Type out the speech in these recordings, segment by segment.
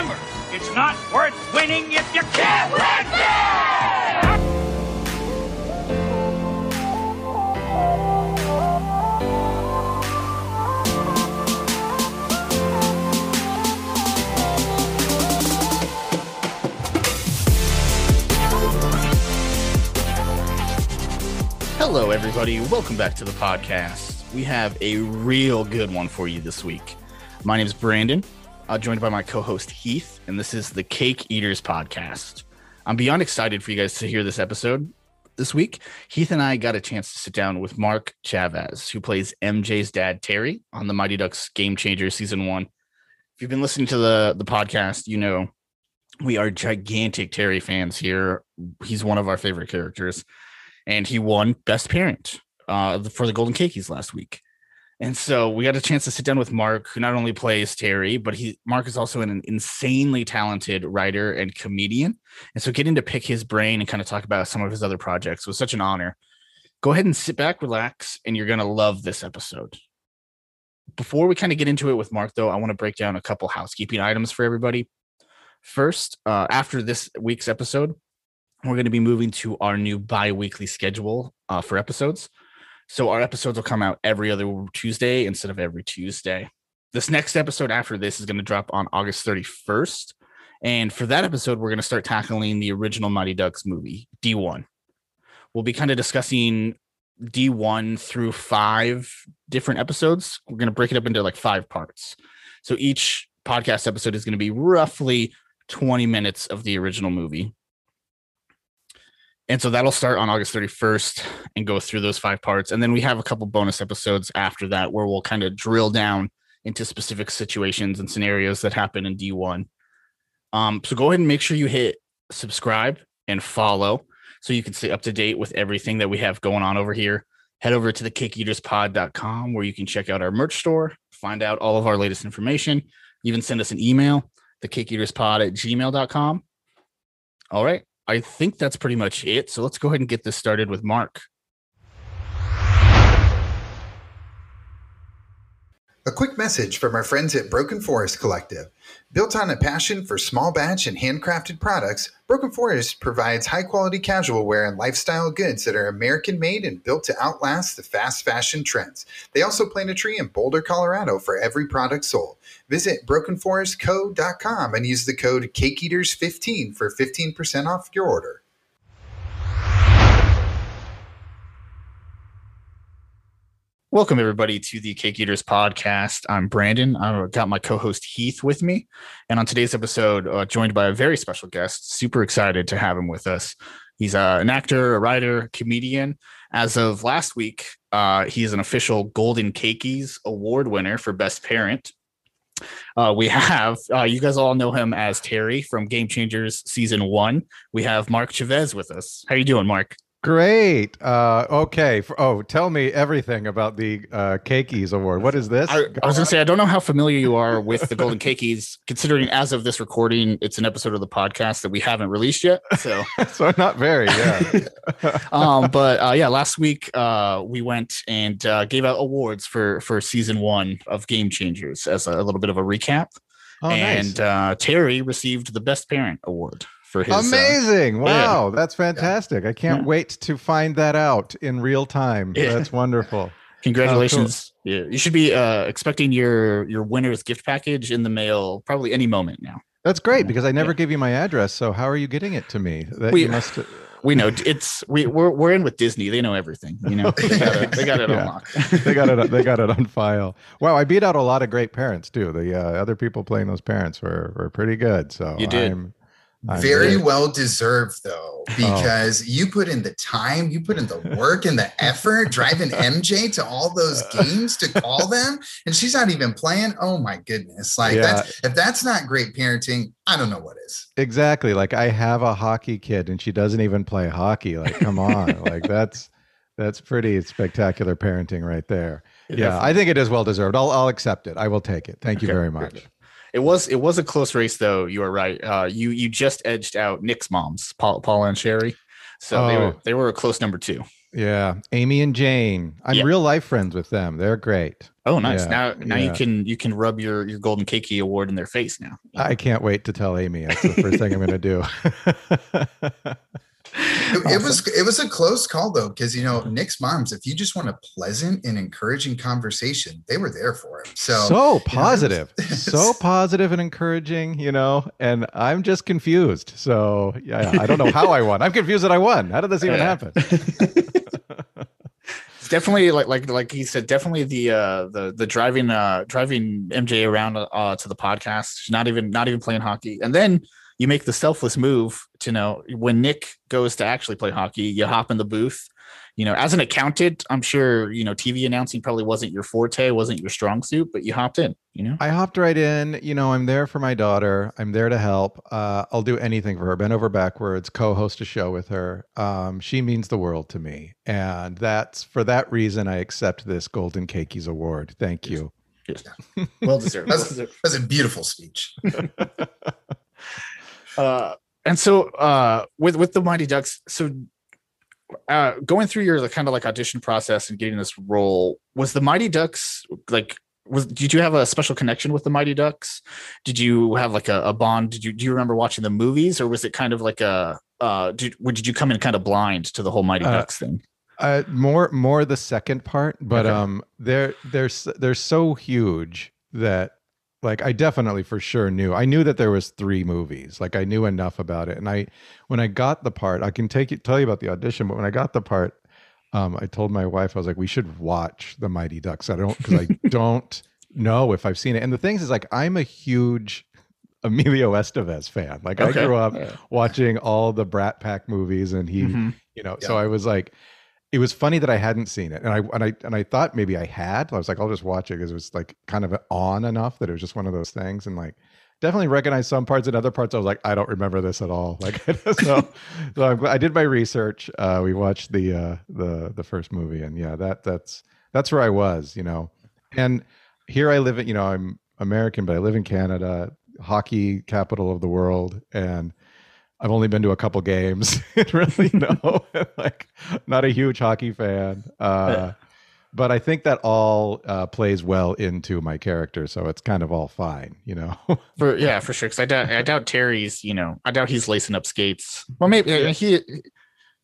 It's not worth winning if you can't win. Hello, everybody. Welcome back to the podcast. We have a real good one for you this week. My name is Brandon, uh, joined by my co host Heath, and this is the Cake Eaters podcast. I'm beyond excited for you guys to hear this episode this week. Heath and I got a chance to sit down with Mark Chavez, who plays MJ's dad, Terry, on the Mighty Ducks Game Changer season one. If you've been listening to the, the podcast, you know we are gigantic Terry fans here. He's one of our favorite characters and he won Best Parent uh, for the Golden Cakeys last week. And so we got a chance to sit down with Mark, who not only plays Terry, but he Mark is also an insanely talented writer and comedian. And so getting to pick his brain and kind of talk about some of his other projects was such an honor. Go ahead and sit back, relax, and you're gonna love this episode. Before we kind of get into it with Mark, though, I want to break down a couple housekeeping items for everybody. First, uh, after this week's episode, we're going to be moving to our new bi-weekly schedule uh, for episodes so our episodes will come out every other tuesday instead of every tuesday. This next episode after this is going to drop on august 31st and for that episode we're going to start tackling the original mighty ducks movie d1 we'll be kind of discussing d1 through five different episodes. We're going to break it up into like five parts. So each podcast episode is going to be roughly 20 minutes of the original movie and so that'll start on August 31st and go through those five parts. And then we have a couple bonus episodes after that where we'll kind of drill down into specific situations and scenarios that happen in D1. Um, so go ahead and make sure you hit subscribe and follow so you can stay up to date with everything that we have going on over here. Head over to the cakeeaterspod.com where you can check out our merch store, find out all of our latest information, even send us an email, the cakeeaterspod at gmail.com. All right. I think that's pretty much it. So let's go ahead and get this started with Mark. A quick message from our friends at Broken Forest Collective. Built on a passion for small batch and handcrafted products, Broken Forest provides high quality casual wear and lifestyle goods that are American made and built to outlast the fast fashion trends. They also plant a tree in Boulder, Colorado for every product sold. Visit brokenforestco.com and use the code CakeEaters15 for 15% off your order. Welcome, everybody, to the Cake Eaters podcast. I'm Brandon. I've got my co host Heath with me. And on today's episode, uh, joined by a very special guest, super excited to have him with us. He's uh, an actor, a writer, comedian. As of last week, uh, he is an official Golden Cakeys Award winner for Best Parent. Uh, we have, uh, you guys all know him as Terry from Game Changers Season 1. We have Mark Chavez with us. How are you doing, Mark? Great. Uh, okay. Oh, tell me everything about the uh, Cakeys Award. What is this? I, I was going to say, I don't know how familiar you are with the Golden Cakeys, considering as of this recording, it's an episode of the podcast that we haven't released yet. So, so not very, yeah. um, but uh, yeah, last week uh, we went and uh, gave out awards for for season one of Game Changers as a, a little bit of a recap. Oh, and nice. uh, Terry received the Best Parent Award for his. uh, Amazing. wow. yeah. That's fantastic. I can't Yeah. wait to find that out in real time. Yeah. That's wonderful. congratulations! Yeah, you should be uh, expecting your your winner's gift package in the mail probably any moment now. That's great because I never Yeah. give you my address. So how are you getting it to me? That We- you must We know it's we we're, we're in with Disney. They know everything. You know, they got it, they got it Yeah. unlocked. they got it they got it on file. Wow, I beat out a lot of great parents too. The uh, other people playing those parents were were pretty good. So You did. I'm, I'm Very very- well deserved, though, oh. because you put in the time, you put in the work and the effort driving MJ to all those games to call them, and she's not even playing. Oh my goodness! Like Yeah. that's if that's not great parenting, I don't know what is. Exactly. Like I have a hockey kid and she doesn't even play hockey. Like, come on. like that's that's pretty spectacular parenting right there. Yeah, I think it is well deserved. I'll I'll accept it. I will take it. Thank you very good. much. It was it was a close race though. You were right. Uh, you you just edged out Nick's moms, Paul, Paula and Sherry. So they were Oh. they were a close number two. Yeah, Amy and Jane. I'm Yeah. real life friends with them. They're great. Oh, nice. Yeah, now, now you can you can rub your your golden Cakie award in their face now. I can't wait to tell Amy. That's the first thing I'm going to do. It, it was it was a close call though, because you know Nick's moms. If you just want a pleasant and encouraging conversation, they were there for it. So, so positive, it's- so positive and encouraging, you know. And I'm just confused. So yeah, I don't know how I won. I'm confused that I won. How did this even Yeah. happen? It's definitely like like like he said, definitely the uh the the driving uh driving MJ around uh to the podcast, not even not even playing hockey, and then you make the selfless move to know when Nick goes to actually play hockey, you hop in the booth. You know, as an accountant, I'm sure you know TV announcing probably wasn't your forte, wasn't your strong suit, but you hopped in. You know, I hopped right in. You know, I'm there for my daughter. I'm there to help. Uh, I'll do anything for her. Bend over backwards, co-host a show with her. Um, she means the world to me, and that's for that reason I accept this Golden Cakeys award. Thank you. well deserved. That's, that's a beautiful speech. uh and so uh with with the mighty ducks so uh going through your like, kind of like audition process and getting this role was the mighty ducks like was did you have a special connection with the mighty ducks? Did you have like a, a bond? Did you do you remember watching the movies or was it kind of like a uh did, did you come in kind of blind to the whole mighty Uh, ducks thing? Uh, more more the second part, but Okay. um, they're they're they're so huge that like I definitely for sure knew. I knew that there was three movies. Like I knew enough about it, and I when I got the part, I can take you tell you about the audition. But when I got the part, um, I told my wife I was like, we should watch the Mighty Ducks. I don't because I don't know if I've seen it. And the things is like I'm a huge Emilio Estevez fan. Like I grew up Yeah. watching all the Brat Pack movies, and he Mhm. you know Yeah. so i was like it was funny that i hadn't seen it and i and i and i thought maybe i had. I was like i'll just watch it because it was like kind of on enough that it was just one of those things and like definitely recognized some parts and other parts. I was like i don't remember this at all. Like so so i did my research uh we watched the uh the the first movie and yeah that that's that's where i was you know? And here i live in you know i'm american but i live in canada hockey capital of the world and I've only been to a couple games. really, no, like not a huge hockey fan. Uh, but I think that all uh, plays well into my character, so it's kind of all fine, you know. For yeah, for sure. Because I doubt I doubt Terry's. You know, I doubt he's lacing up skates. Well, maybe uh, he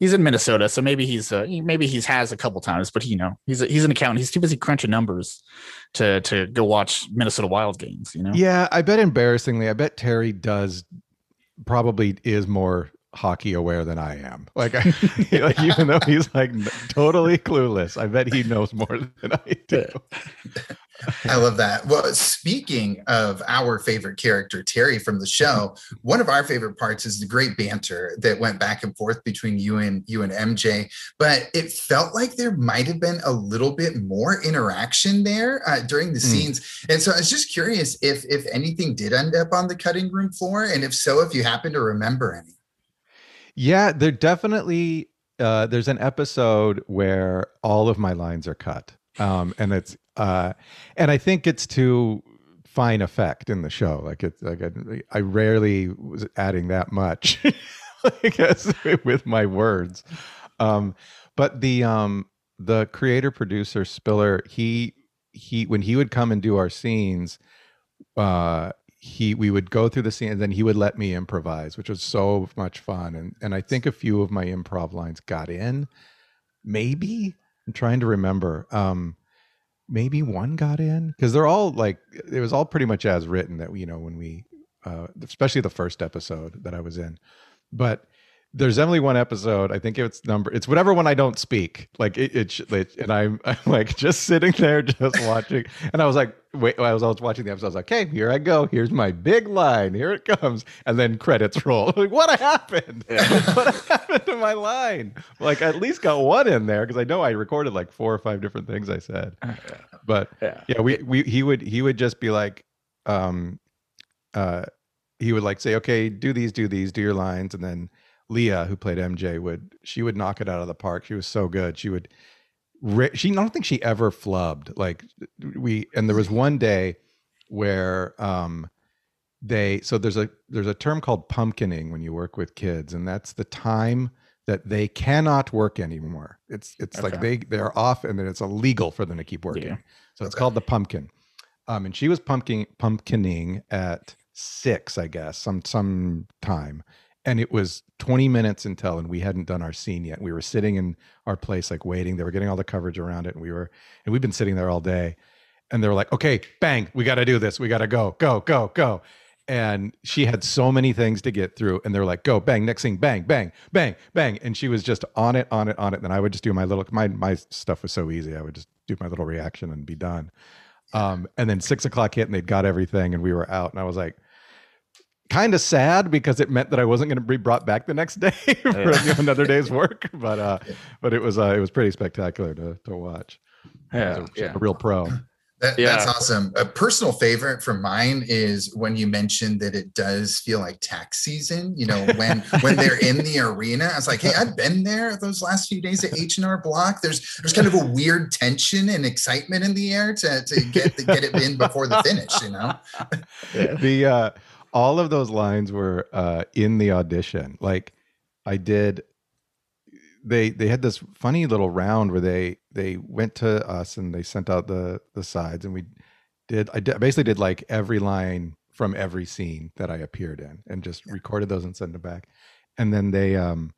he's in Minnesota, so maybe he's uh, he- maybe he's has a couple times, but you know, he's a, he's an accountant. He's too busy crunching numbers to to go watch Minnesota Wild games. You know. yeah, I bet embarrassingly, I bet Terry does probably is more hockey aware than I am. Like, I, like even though he's like totally clueless, I bet he knows more than I do. I love that. Well, speaking of our favorite character, Terry from the show, one of our favorite parts is the great banter that went back and forth between you and you and MJ. But it felt like there might have been a little bit more interaction there uh, during the Mm. scenes, and so I was just curious if if anything did end up on the cutting room floor, and if so, if you happen to remember any. Yeah, there definitely uh there's an episode where all of my lines are cut. Um and it's uh and I think it's to fine effect in the show. Like it's like I, I rarely was adding that much I guess with my words. Um but the um the creator producer Spiller, he he when he would come and do our scenes, uh he we would go through the scene and then he would let me improvise which was so much fun. And and i think a few of my improv lines got in. Maybe i'm trying to remember um maybe one got in because they're all like it was all pretty much as written that we, you know when we uh especially the first episode that i was in. But there's definitely one episode i think it's number it's whatever one i don't speak. Like it, it, it and I'm, I'm like just sitting there just watching. And i was like wait i was, I was watching the episode i was like okay here i go here's my big line here it comes and then credits roll. Like what happened? What happened to my line? Like I at least got one in there because i know i recorded like four or five different things i said. But Yeah. yeah we, we he would he would just be like um uh he would like say okay do these do these do your lines and then leah who played mj would she would knock it out of the park. She was so good. She would she I don't think she ever flubbed like we and there was one day where um they so there's a there's a term called pumpkining when you work with kids and that's the time that they cannot work anymore it's it's like they they're off and then it's illegal for them to keep working Yeah. So it's called the Pumpkin. Um, and she was pumpkin pumpkining at six, I guess, some some time. And it was 20 minutes until, and we hadn't done our scene yet. We were sitting in our place, like waiting. They were getting all the coverage around it, and we were, and we've been sitting there all day. And they were like, "Okay, bang, we got to do this. We got to go, go, go, go." And she had so many things to get through, and they're like, "Go, bang, next thing, bang, bang, bang, bang." And she was just on it, on it, on it. And then I would just do my little, my my stuff was so easy. I would just do my little reaction and be done. Um, and then six o'clock hit and they'd got everything and we were out. And I was like, kind of sad because it meant that I wasn't going to be brought back the next day for yeah. another day's work. But uh, but it was uh, it was pretty spectacular to to watch. Yeah, a, yeah. a real pro. That, yeah. That's awesome. A personal favorite from mine is when you mentioned that it does feel like tax season. You know, when when they're in the arena, I was like, hey, I've been there those last few days at H and R Block. There's there's kind of a weird tension and excitement in the air to to get to get it in before the finish. You know, yeah. the uh, all of those lines were uh, in the audition. Like I did they they had this funny little round where they they went to us and they sent out the the sides and we did I did, basically did like every line from every scene that I appeared in and just recorded those and sent them back. And then they um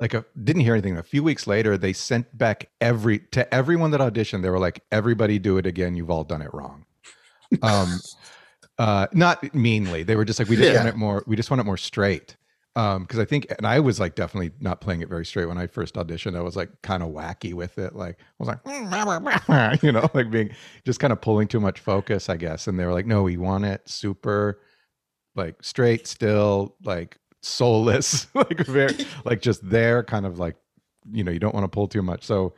like a, didn't hear anything. A few weeks later, they sent back every to everyone that auditioned. They were like, "Everybody, do it again. You've all done it wrong." Um, uh, not meanly. They were just like, "We just yeah. want it more. We just want it more straight." um because i think and i was like definitely not playing it very straight when i first auditioned i was like kind of wacky with it like i was like you know like being just kind of pulling too much focus i guess and they were like no we want it super like straight still like soulless like very like just there kind of like you know you don't want to pull too much so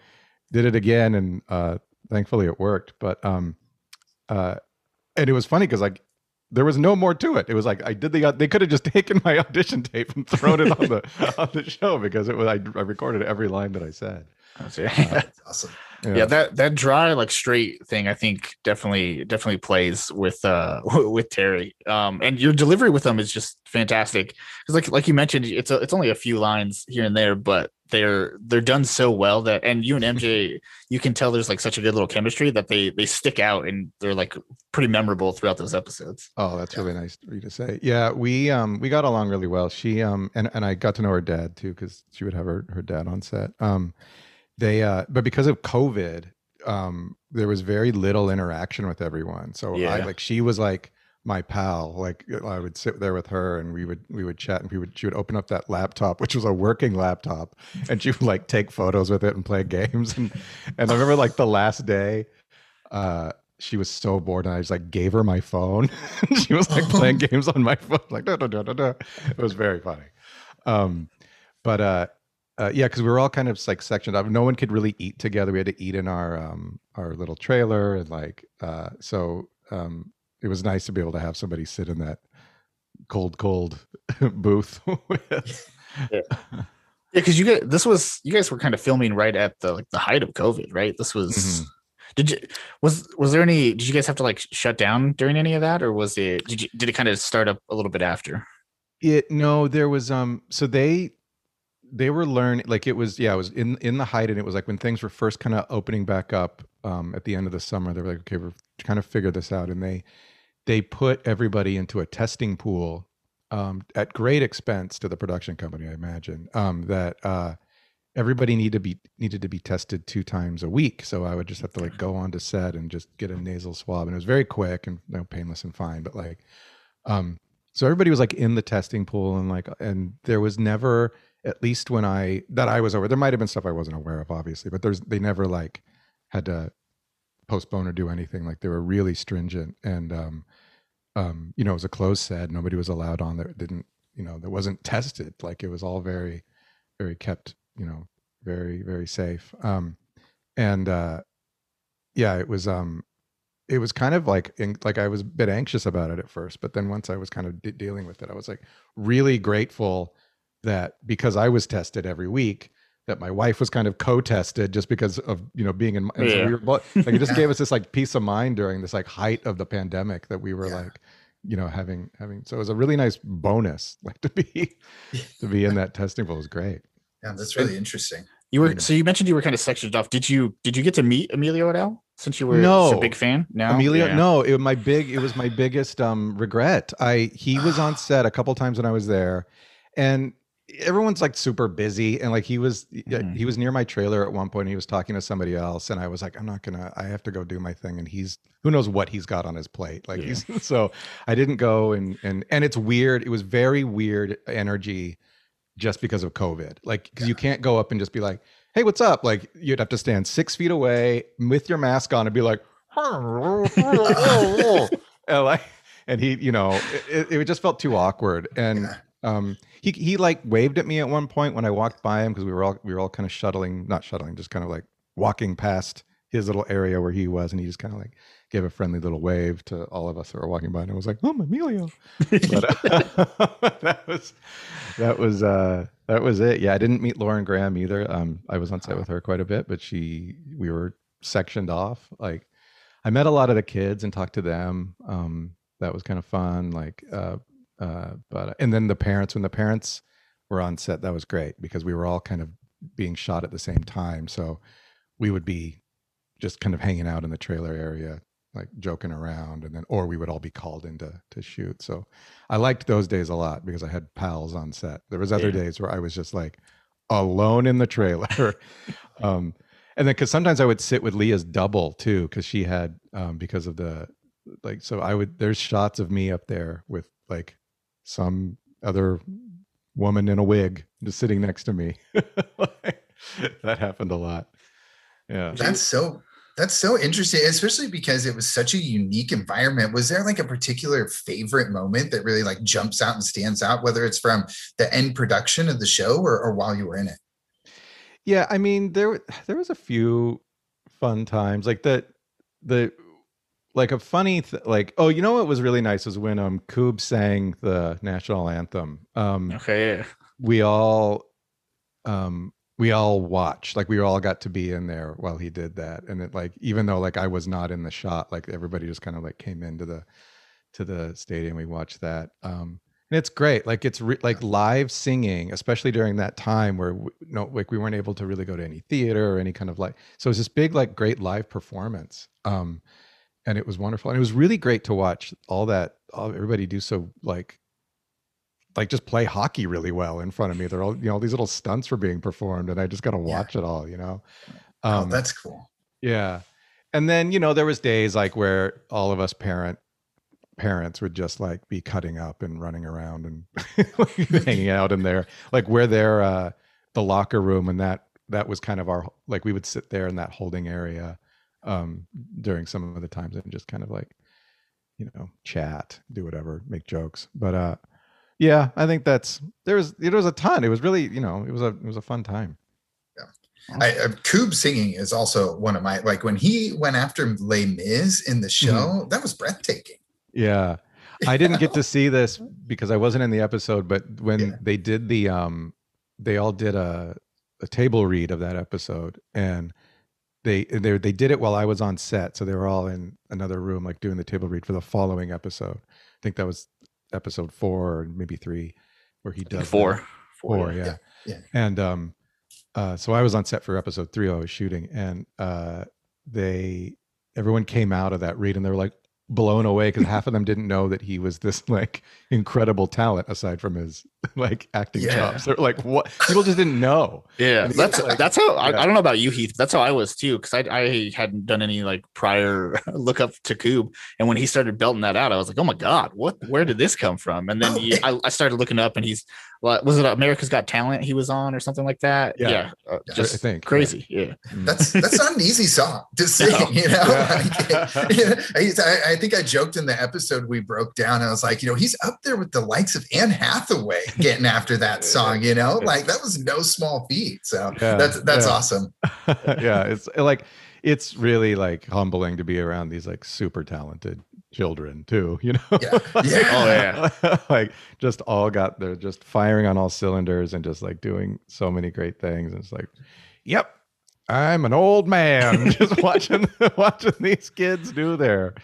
did it again and uh thankfully it worked but um uh and it was funny because like there was no more to it. It was like I did the. They could have just taken my audition tape and thrown it on the on the show because it was. I, I recorded every line that I said. That's, uh, awesome. Yeah. yeah. that that dry like straight thing, I think definitely definitely plays with uh with Terry. Um, and your delivery with them is just fantastic because like like you mentioned, it's a, it's only a few lines here and there, but they're they're done so well that and you and MJ you can tell there's like such a good little chemistry that they they stick out and they're like pretty memorable throughout those episodes. Oh, that's really nice for you to say. Yeah, we um we got along really well. She um and and I got to know her dad too cuz she would have her her dad on set. Um they uh but because of COVID um there was very little interaction with everyone. So yeah. I like she was like my pal like i would sit there with her and we would we would chat and we would she would open up that laptop which was a working laptop and she would like take photos with it and play games and and i remember like the last day uh she was so bored and i just like gave her my phone she was like playing games on my phone like da, da, da, da, da. it was very funny um but uh uh, yeah, because we were all kind of like sectioned up. No one could really eat together. We had to eat in our um, our little trailer, and like uh, so. Um, it was nice to be able to have somebody sit in that cold, cold booth with. yeah, because you guys, this was you guys were kind of filming right at the like the height of COVID, right? This was. Mm-hmm. Did you was was there any? Did you guys have to like shut down during any of that, or was it? Did you did it kind of start up a little bit after? It no, there was um. So they they were learning like it was yeah it was in in the height and it was like when things were first kind of opening back up um at the end of the summer they were like okay we're trying to figure this out and they they put everybody into a testing pool um, at great expense to the production company, I imagine. Um, that uh, everybody needed to be needed to be tested two times a week. So I would just have to like go on to set and just get a nasal swab, and it was very quick and you know, painless and fine. But like, um, so everybody was like in the testing pool, and like, and there was never, at least when I that I was over, there might have been stuff I wasn't aware of, obviously, but there's they never like had to postpone or do anything. Like they were really stringent and um, um, you know, it was a closed set. Nobody was allowed on there. Didn't you know? That wasn't tested. Like it was all very, very kept. You know, very very safe. Um, and uh, yeah, it was um, it was kind of like in, like I was a bit anxious about it at first, but then once I was kind of de- dealing with it, I was like really grateful that because I was tested every week that my wife was kind of co-tested just because of you know being in yeah. so we were, like it just gave us this like peace of mind during this like height of the pandemic that we were yeah. like you know having having so it was a really nice bonus like to be to be in that testing pool was great yeah that's really interesting you were so you mentioned you were kind of sectioned off did you did you get to meet emilio at all since you were No. a big fan? No, Emilio, Yeah. no, it my big. It was my biggest um regret. I he was on set a couple times when I was there, and everyone's like super busy, and like he was Mhm. he was near my trailer at one point. And he was talking to somebody else, and I was like, I'm not gonna. I have to go do my thing, and he's who knows what he's got on his plate. Like Yeah. he's so I didn't go, and and and it's weird. It was very weird energy, just because of COVID. Like because you can't go up and just be like. Hey, what's up? Like you'd have to stand six feet away with your mask on and be like, and like and he you know it, it just felt too awkward and Yeah. Um he he like waved at me at one point when i walked by him because we were all we were all kind of shuttling not shuttling just kind of like walking past his little area where he was and he just kind of like gave a friendly little wave to all of us that were walking by and i was like oh emilio. But uh, that was that was uh that was it. Yeah i didn't meet lauren graham either. Um i was on set with her quite a bit but she we were sectioned off. Like I met a lot of the kids and talked to them. Um, that was kind of fun. Like, uh, uh, but and then the parents, when the parents were on set, that was great because we were all kind of being shot at the same time. So we would be just kind of hanging out in the trailer area, like joking around, and then or we would all be called in to to shoot. So I liked those days a lot because I had pals on set. There was other Yeah. days where I was just like alone in the trailer. um, and then because sometimes I would sit with Leah's double too, because she had um, because of the like. So I would there's shots of me up there with like some other woman in a wig just sitting next to me. that happened a lot. Yeah. That's so that's so interesting, especially because it was such a unique environment. Was there like a particular favorite moment that really like jumps out and stands out, whether it's from the end production of the show or, or while you were in it? Yeah, I mean there there was a few fun times like the the like a funny th- like oh you know what was really nice was when um Koob sang the national anthem. Um Okay. Yeah. we all um we all watched like we all got to be in there while he did that and it like even though like I was not in the shot like everybody just kind of like came into the to the stadium we watched that um and it's great like it's re- like live singing especially during that time where we, no like we weren't able to really go to any theater or any kind of like so it's this big like great live performance um and it was wonderful and it was really great to watch all that all, everybody do so like like just play hockey really well in front of me they're all you know all these little stunts were being performed and i just got to Yeah. watch it all you know oh, um that's cool. yeah and then you know there was days like where all of us parent parents would just like be cutting up and running around and hanging out in there like where they're uh the locker room and that that was kind of our like we would sit there in that holding area um during some of the times and just kind of like you know chat do whatever make jokes but uh yeah i think that's there was it was a ton it was really you know it was a it was a fun time Yeah, I, uh, Koob singing is also one of my like when he went after Les Mis in the show, that was breathtaking. Yeah. I didn't get to see this because I wasn't in the episode, but when Yeah. they did the um they all did a a table read of that episode and they they they did it while I was on set. So they were all in another room like doing the table read for the following episode. I think that was episode 4 or maybe 3 where he does that. Four. Four, yeah. yeah. And um uh so I was on set for episode three I was shooting and uh they everyone came out of that read and they were like blown away because half of them didn't know that he was this like incredible talent aside from his like acting Yeah. chops. They're like what people just didn't know. Yeah, that's like- that's how I, Yeah. I don't know about you, Heath. That's how I was too, because I I hadn't done any like prior look up to Koob, and when he started belting that out, I was like, oh my god, what? Where did this come from? And then Oh, he, I, I started looking up, and he's what was it America's Got Talent? He was on or something like that. Yeah. Yeah, uh, I just think, crazy. Yeah, Mm. That's that's not an easy song to sing, No. you know. Yeah. Like, you know, I, I- I think I joked in the episode we broke down. I was like, you know, he's up there with the likes of Anne Hathaway getting after that song. You know, like that was no small feat. So Yeah, that's that's yeah. awesome. yeah, it's like it's really like humbling to be around these like super talented children too, you know? Yeah. Yeah. Oh, yeah. like just all got they're just firing on all cylinders and just like doing so many great things. And it's like, yep, I'm an old man just watching watching these kids do their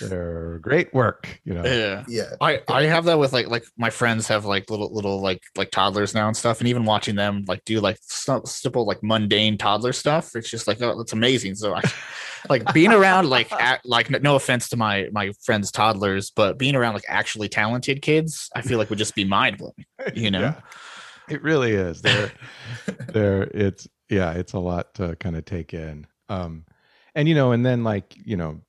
their great work, you know. yeah. Yeah. I I have that with like like my friends have like little little like like toddlers now and stuff, and even watching them like do like sim- simple like mundane toddler stuff, it's just like oh, it's amazing. So I like being around like a, like no offense to my my friends toddlers, but being around like actually talented kids, I feel like would just be mind blowing. You know, Yeah. It really is. There, there. It's yeah. It's a lot to kind of take in. Um, and you know, and then like you know,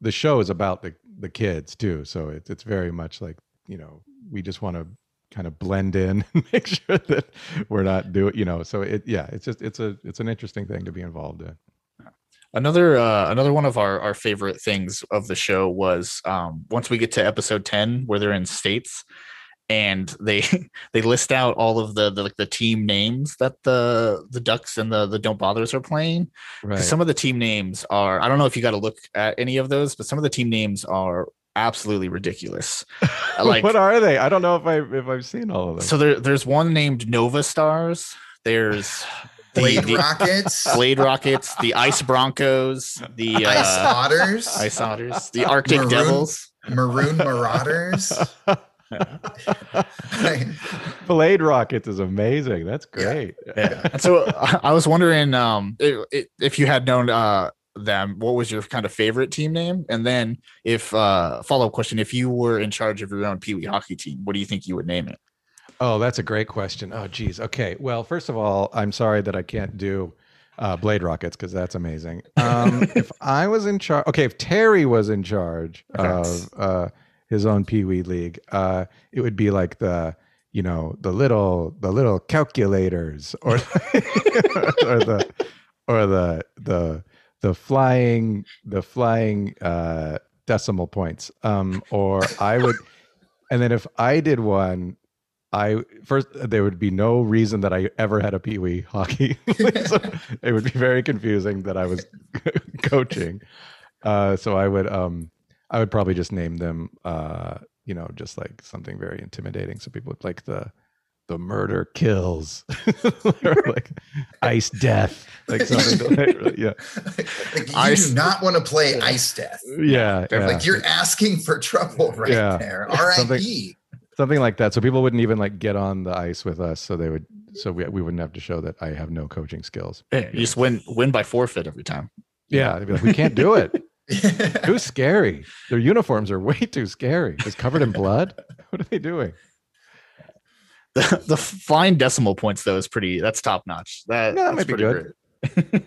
the show is about the the kids too. So it's it's very much like you know, we just want to kind of blend in and make sure that we're not doing you know. So it yeah, it's just it's a it's an interesting thing to be involved in. Another uh, another one of our, our favorite things of the show was um, once we get to episode ten where they're in states and they they list out all of the, the like the team names that the the ducks and the the don't bothers are playing Right. Some of the team names are I don't know if you got to look at any of those, but some of the team names are absolutely ridiculous. like what are they? I don't know if I if I've seen all of them. so there there's one named Nova Stars. There's the, Blade the Rockets, Blade Rockets, the Ice Broncos, the uh, Ice Otters, Ice Otters, the Arctic Maroon- Devils. Maroon Marauders. Blade Rockets is amazing. That's great. Yeah. And so I was wondering um, if, if you had known uh, them, what was your kind of favorite team name? And then, if uh, follow up question, if you were in charge of your own Pee Wee hockey team, what do you think you would name it? Oh, that's a great question. Oh, geez. Okay. Well, first of all, I'm sorry that I can't do uh, Blade Rockets because that's amazing. Um, if I was in charge, okay, if Terry was in charge Okay. of uh, his own Pee Wee League, uh, it would be like the, you know, the little, the little calculators, or, or the, or the, the, the flying, the flying uh, decimal points. Um, or I would, and then if I did one, I first there would be no reason that I ever had a pee wee hockey. so it would be very confusing that I was coaching. Uh, so I would um I would probably just name them uh you know just like something very intimidating so people would like the the murder kills or like ice death like something that, yeah like, you Ice- do not want to play Ice Death. yeah, yeah. Like you're asking for trouble right Yeah. there. R.I.P. something like that so people wouldn't even like get on the ice with us so they would so we, we wouldn't have to show that i have no coaching skills You just win win by forfeit every time. yeah they'd be like we can't do it too scary their uniforms are way too scary it's covered in blood what are they doing The, the flying decimal points though is pretty. That's top notch. That, Yeah, that that's might be good.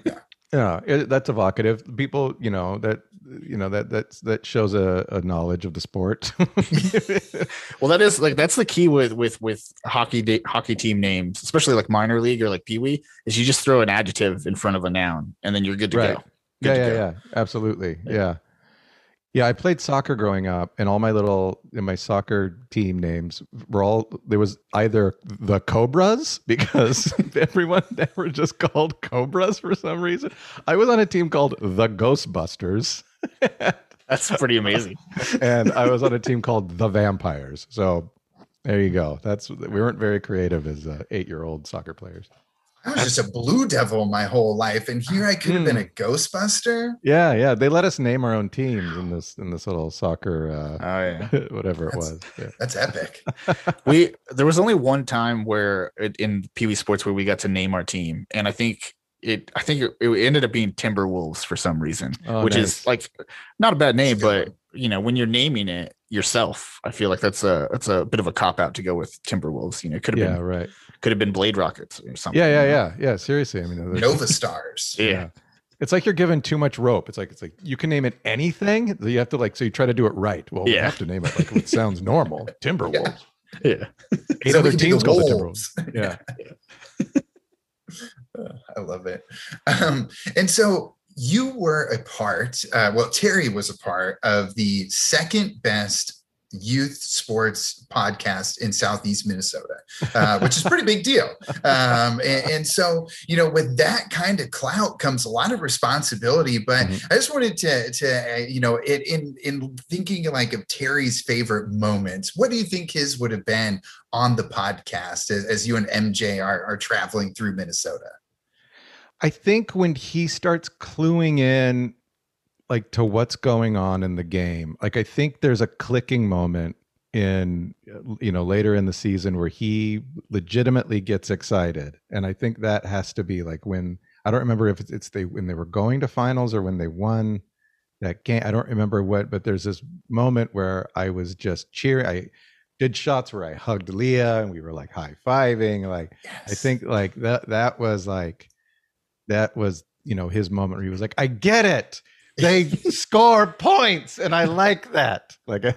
great. yeah it, that's evocative people you know that you know that that's that shows a, a knowledge of the sport Well, that is like that's the key with with with hockey da- hockey team names, especially like minor league or like pee wee, is you just throw an adjective in front of a noun and then you're good to Right. go. Yeah yeah go. yeah. Absolutely. Yeah. Yeah. I played soccer growing up and all my little in my soccer team names were all there was either the cobras because everyone they were just called cobras for some reason. I was on a team called the ghostbusters. That's pretty amazing. and i was on a team called the vampires. So there you go. That's we weren't very creative as uh, eight year old soccer players I was just a blue devil my whole life, and here I could have been a Ghostbuster. yeah yeah they let us name our own teams in this in this little soccer Oh uh yeah. whatever it That's- was yeah. That's epic. we there was only one time where it, in Pee Wee Sports where we got to name our team, and I think it I think it, it ended up being Timberwolves for some reason, Oh, which nice. is like not a bad name, That's a good but you know when you're naming it yourself, I feel like that's a that's a bit of a cop out to go with Timberwolves. You know, it could have yeah been right could have been Blade Rockets or something. Yeah, yeah, yeah, yeah. Seriously, I mean, there's- Nova Stars. yeah. It's like you're given too much rope. It's like it's like you can name it anything. You have to like so you try to do it right. Well, we have to name it like it sounds normal. Timberwolves. yeah. Eight So we other can teams the called the Wolves. Timberwolves. Yeah. I love it. Um, and so you were a part, uh, well, Terry was a part of the second best youth sports podcast in Southeast Minnesota, uh, which is a pretty big deal. Um, and, and so, you know, with that kind of clout comes a lot of responsibility. But Mhm. I just wanted to, to uh, you know, it, in in thinking like of Terry's favorite moments, what do you think his would have been on the podcast as, as you and MJ are, are traveling through Minnesota? I think when he starts cluing in like to what's going on in the game, like I think there's a clicking moment in you know later in the season where he legitimately gets excited and I think that has to be like when I don't remember if it's, it's they when they were going to finals or when they won that game. I don't remember what, but there's this moment where I was just cheering. I did shots where I hugged Leah and we were like high fiving. Like yes. I think like that that was like that was you know his moment where he was like, I get it. They score points, and I like that. Like I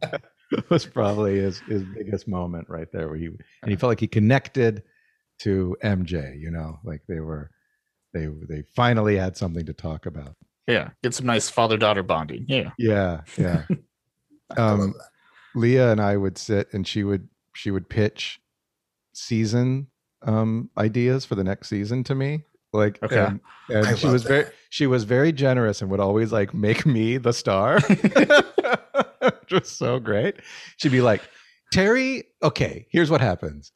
that was probably his his biggest moment right there, where he and he felt like he connected to MJ. You know, like they were they they finally had something to talk about. Yeah, get some nice father daughter bonding. Yeah, yeah, yeah. um, Leah and I would sit, and she would she would pitch season um ideas for the next season to me like okay. and, and she was that. very she was very generous and would always like make me the star. Just so great. She'd be like terry okay here's what happens.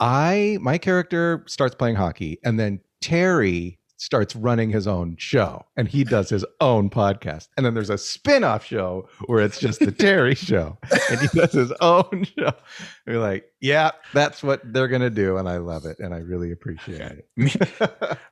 I my character starts playing hockey and then terry starts running his own show and he does his own podcast. And then there's a spin-off show where it's just the Terry show and he does his own show. We're like, yeah, that's what they're gonna do. And I love it and I really appreciate it. me,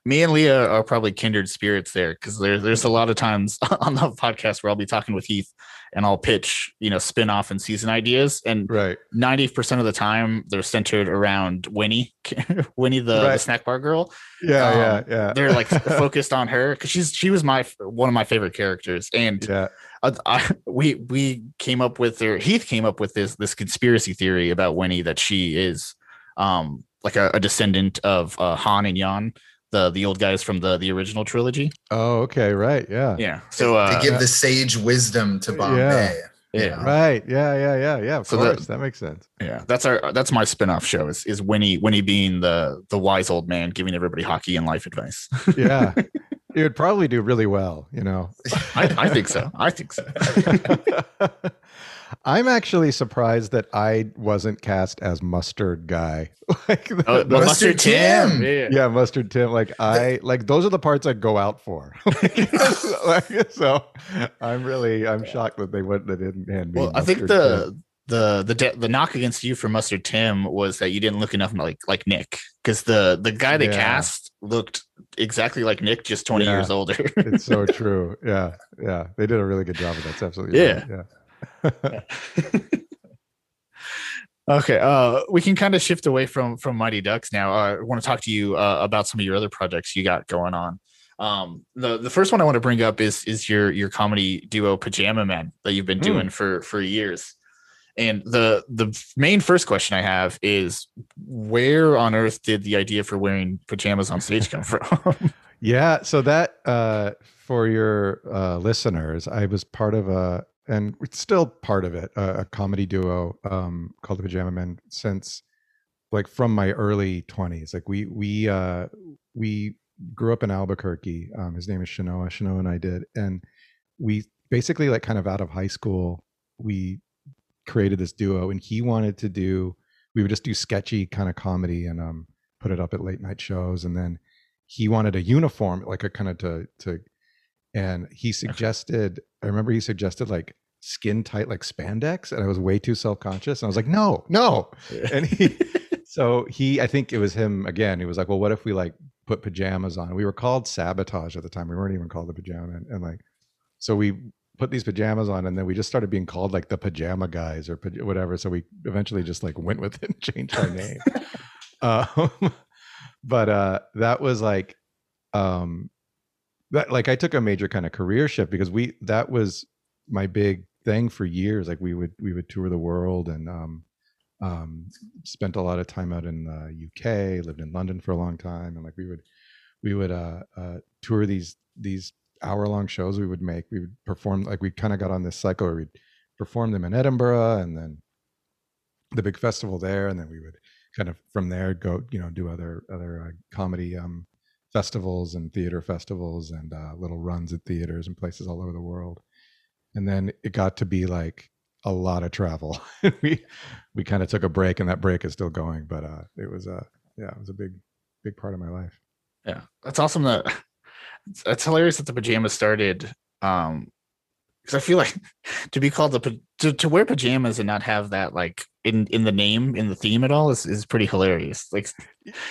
me and Leah are probably kindred spirits there because there, there's a lot of times on the podcast where I'll be talking with Heath and I'll pitch, you know, spin-off and season ideas. And right 90% of the time they're centered around Winnie, Winnie the, right. the snack bar girl. Yeah, um, yeah, yeah. They're like focused on her because she's she was my one of my favorite characters, and yeah. I, I, we we came up with or Heath came up with this this conspiracy theory about Winnie that she is um like a, a descendant of uh, Hans and Jan, the the old guys from the the original trilogy. Oh, okay, right, yeah, yeah. So uh, to give the sage wisdom to Bombay. Yeah. Yeah. Right. Yeah. Yeah. Yeah. Yeah. Of so course. That, that makes sense. Yeah. That's our that's my spin-off show is is Winnie Winnie being the the wise old man giving everybody hockey and life advice. yeah. It would probably do really well, you know. I, I think so. I think so. I'm actually surprised that I wasn't cast as mustard guy. like the, oh, the mustard, Tim. Tim. Yeah. yeah, mustard Tim. Like I like those are the parts I go out for. like, so I'm really I'm shocked that they went they didn't hand me. Well, I think the Tim. the the de- the knock against you for mustard Tim was that you didn't look enough like like Nick because the the guy they yeah. cast looked exactly like Nick, just 20 yeah. years older. it's so true. Yeah, yeah, they did a really good job of that. That's absolutely yeah, right. yeah. okay, uh, we can kind of shift away from from Mighty Ducks now. Uh, I want to talk to you uh, about some of your other projects you got going on. Um, the the first one I want to bring up is is your your comedy duo Pajama Men that you've been doing mm. for for years. And the the main first question I have is where on earth did the idea for wearing pajamas on stage come from? yeah, so that uh, for your uh, listeners, I was part of a and it's still part of it, a, a comedy duo um, called the Pajama Men since like from my early 20s. Like we we uh, we grew up in Albuquerque. Um, his name is Shenoah. Shenoah and I did, and we basically like kind of out of high school, we created this duo, and he wanted to do. We would just do sketchy kind of comedy and um, put it up at late night shows, and then he wanted a uniform, like a kind of to to and he suggested i remember he suggested like skin tight like spandex and i was way too self-conscious and i was like no no. And he so he i think it was him again he was like well what if we like put pajamas on? We were called sabotage at the time we weren't even called the pajama and, and like so we put these pajamas on and then we just started being called like the pajama guys or whatever so we eventually just like went with it and changed our name. Um, but uh that was like um that like i took a major kind of career shift because we that was my big thing for years. Like we would we would tour the world and um, um, spent a lot of time out in the UK. Lived in London for a long time, and like we would we would uh, uh, tour these these hour long shows. We would make we would perform like we kind of got on this cycle where we'd perform them in Edinburgh and then the big festival there, and then we would kind of from there go you know do other other uh, comedy um, festivals and theater festivals and uh, little runs at theaters and places all over the world and then it got to be like a lot of travel. we we kind of took a break, and that break is still going. But uh, it was a uh, yeah, it was a big big part of my life. Yeah, that's awesome. That it's, hilarious that the pajamas started. Um, because I feel like to be called the to, to wear pajamas and not have that like in in the name in the theme at all is, is pretty hilarious. Like,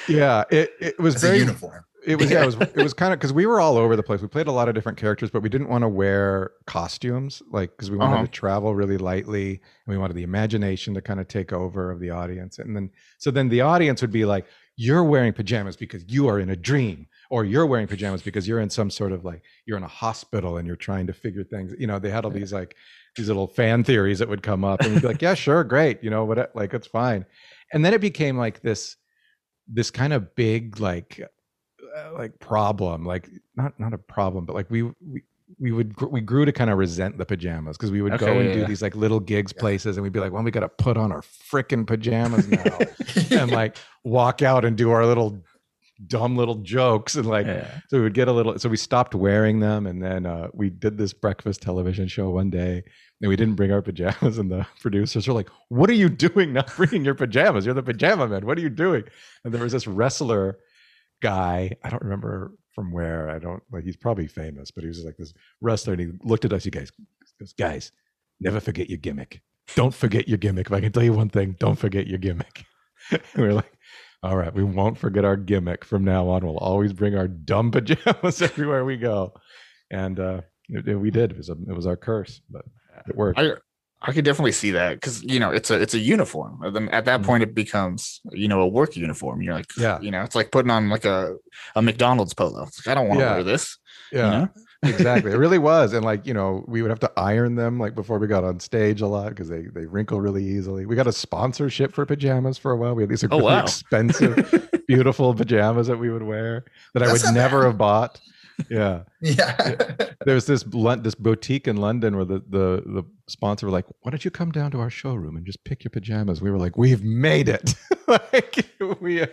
yeah, it it was it's very uniform. It was yeah, it was it was kind of because we were all over the place. We played a lot of different characters, but we didn't want to wear costumes, like because we wanted Uh-huh. to travel really lightly, and we wanted the imagination to kind of take over of the audience. And then so then the audience would be like, "You're wearing pajamas because you are in a dream." Or you're wearing pajamas because you're in some sort of like you're in a hospital and you're trying to figure things. You know, they had all these like these little fan theories that would come up, and we'd be like, "Yeah, sure, great," you know, what like it's fine. And then it became like this this kind of big like uh, like problem like not not a problem but like we we we would gr- we grew to kind of resent the pajamas because we would go and yeah, do yeah. these like little gigs places and we'd be like well we got to put on our freaking pajamas now and like walk out and do our little dumb little jokes and like so we would get a little so we stopped wearing them and then uh, we did this breakfast television show one day and we didn't bring our pajamas and the producers were like what are you doing not bringing your pajamas? You're the pajama man. What are you doing? And there was this wrestler guy i don't remember from where i don't like he's probably famous but he was like this wrestler and he looked at us you guys goes guys never forget your gimmick don't forget your gimmick if i can tell you one thing don't forget your gimmick we are like all right, we won't forget our gimmick from now on. We'll always bring our dumb pajamas everywhere we go, and uh, it- it- we did. It was a, it was our curse, but it worked. I I could definitely see that because you know it's a it's a uniform. At that Mhm. point, it becomes you know a work uniform. You're like, Yeah. you know, it's like putting on like a a McDonald's polo. It's like I don't want to Yeah. wear this. yeah, You know? exactly. It really was, and like you know, we would have to iron them like before we got on stage a lot because they they wrinkle really easily. We got a sponsorship for pajamas for a while. We had these like, Oh, really wow. expensive, beautiful pajamas that we would wear that I would never bad. have bought. Yeah. yeah. there's this Lon- this boutique in London where the, the the sponsor were like, "Why don't you come down to our showroom and just pick your pajamas?" We were like, "We've made it! like we have,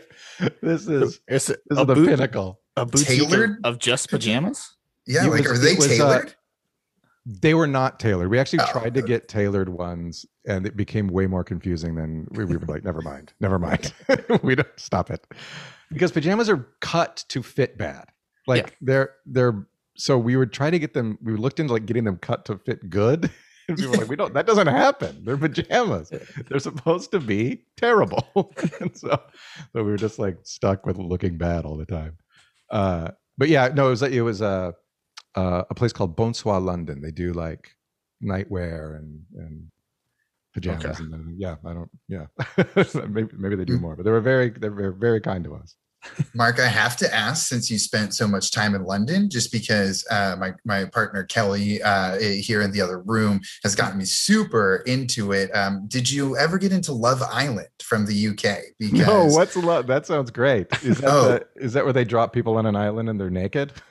this is It's a, this a, is the boot, pinnacle." a boutique of, Tailored? of just pajamas. Yeah, It like was- are they it was, uh, tailored? They were not tailored. We actually Oh, tried to get tailored ones, and it became way more confusing than we, we were like, "Never mind, never mind. we don't stop it," because pajamas are cut to fit bad. Like Yeah. they're they're so we would try to get them. We looked into like getting them cut to fit good. And people were like, we don't, that doesn't happen. They're pajamas. They're supposed to be terrible. and so, so we were just like stuck with looking bad all the time. Uh, but yeah, no, it was, it was a, uh, a place called Bonsoir London. They do like nightwear and, and pajamas. Okay. And then, yeah, I don't, yeah, maybe, maybe they do Mm. more, but they were very, they were very kind to us. Mark, I have to ask since you spent so much time in London, just because uh, my my partner Kelly uh, here in the other room has gotten me super into it. Um, did you ever get into Love Island from the UK? Because No, what's lot? That sounds great. Is that, Oh. the, is that where they drop people on an island and they're naked?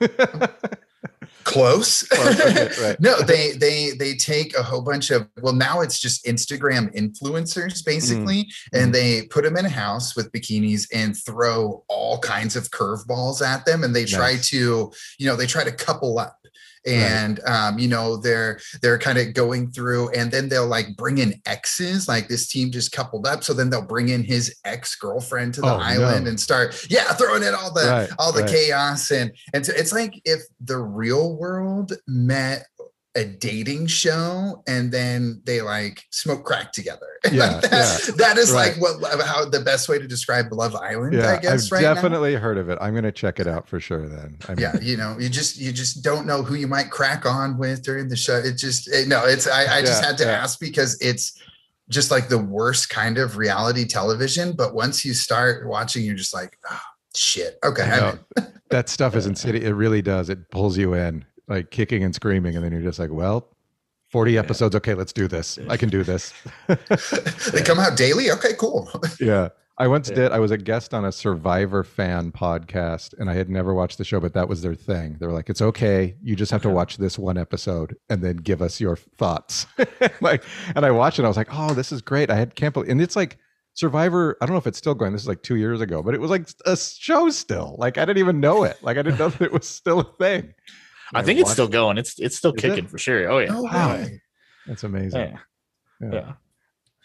close. Close, okay, right. no, they they they take a whole bunch of well now it's just Instagram influencers basically, Mhm. and they put them in a house with bikinis and throw all kinds of curveballs at them, and they try Nice. to you know they try to couple up. Right. And um, you know they're they're kind of going through, and then they'll like bring in exes. Like this team just coupled up, so then they'll bring in his ex girlfriend to the Oh, island no. and start, yeah, throwing in all the Right, all the right. chaos and and so it's like if the real world met a dating show and then they like smoke crack together. Yeah, Like that, yeah. that is Right. like what how the best way to describe Love Island, yeah, I guess, right? I've right now. definitely heard of it. I'm going to check it out for sure then. I mean, Yeah, you know, you just you just don't know who you might crack on with during the show. It just it, no, it's I, I just Yeah, had to ask because it's just like the worst kind of reality television. But once you start watching, you're just like, oh, shit. Okay, that stuff is insidious. It really does. It pulls you in, like kicking and screaming, and then you're just like, well, 40 episodes. Okay, let's do this. I can do this. they come out daily. Okay, cool. yeah. I once Yeah. did. I was a guest on a Survivor fan podcast, and I had never watched the show, but that was their thing. They were like, "It's okay. You just have to uh-huh. watch this one episode and then give us your thoughts." like, and I watched it. I was like, "Oh, this is great." I had can't believe, and it's like Survivor. I don't know if it's still going. This is like two years ago, but it was like a show still. Like I didn't even know it. Like I didn't know that it was still a thing. I And think it's still going. It's it's still Is it? kicking for sure. Oh yeah. No Wow. That's amazing. Yeah. Yeah.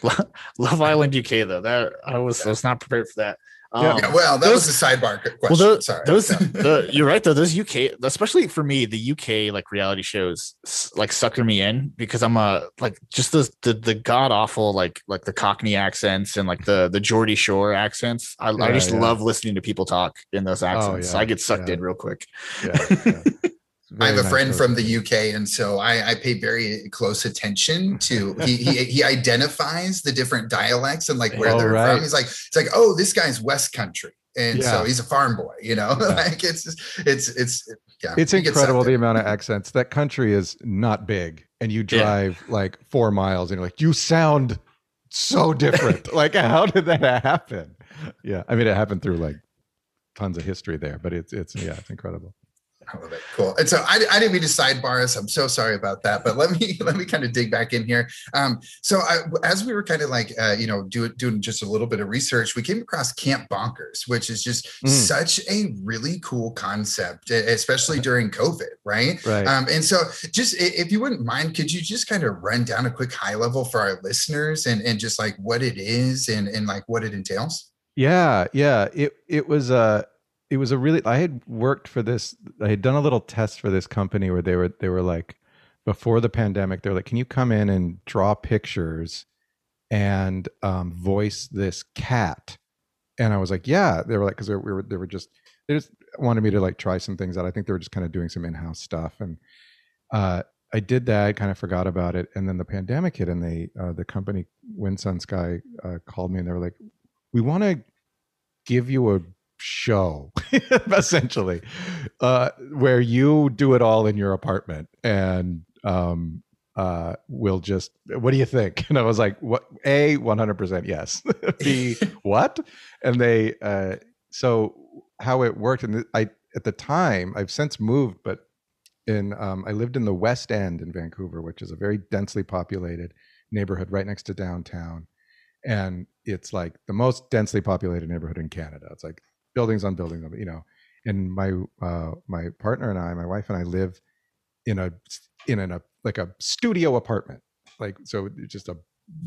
Yeah. Love Island UK though. That I was I was not prepared for that. Um, Yeah, well, that those- was a sidebar question. well, those, Sorry. those Yeah. the, you're right though. Those UK, especially for me, the UK like reality shows like sucker me in because I'm a like just the the, the god awful like like the Cockney accents and like the the Geordie Shore accents. I, I just yeah. love listening to people talk in those accents. so yeah, I get sucked yeah. in real quick. Yeah, yeah. I have a nice friend those from the UK, and so I, I pay very close attention to. He, he he identifies the different dialects and like where Oh, they're right. from. He's like, it's like, oh, this guy's West Country, and so he's a farm boy. You know, Yeah. like it's just, it's it's yeah. It's incredible the amount of accents. That country is not big, and you Yeah. drive like four miles, and you're like, you sound so different. like, how did that happen? Yeah, I mean, it happened through like tons of history there, but it's it's yeah, it's incredible. I love it. Cool. And so I, I didn't mean to sidebar us. I'm so sorry about that. But let me let me kind of dig back in here. Um, so I, as we were kind of like uh, you know doing doing just a little bit of research, we came across Camp Bonkers, which is just Mm. such a really cool concept, especially during COVID, right? Right. Um, and so just if you wouldn't mind, could you just kind of run down a quick high level for our listeners and and just like what it is and and like what it entails? Yeah, yeah. It it was a it was a really I had worked for this I had done a little test for this company where they were they were like before the pandemic, they were like, Can you come in and draw pictures and um, voice this cat? And I was like, Yeah. They were like, because they were they were just they just wanted me to like try some things out. I think they were just kind of doing some in-house stuff. And uh I did that, I kind of forgot about it. And then the pandemic hit and they uh, the company Wind Sun Sky uh, called me and they were like, we want to give you a show essentially uh where you do it all in your apartment and um uh we'll just what do you think? And i was like what a 100% yes. B what? And they uh so how it worked and i at the time i've since moved but in um i lived in the west end in vancouver which is a very densely populated neighborhood right next to downtown. And it's like the most densely populated neighborhood in Canada. It's like buildings on buildings, you know. And my uh, my partner and I, my wife and I, live in a in an, a like a studio apartment, like so just a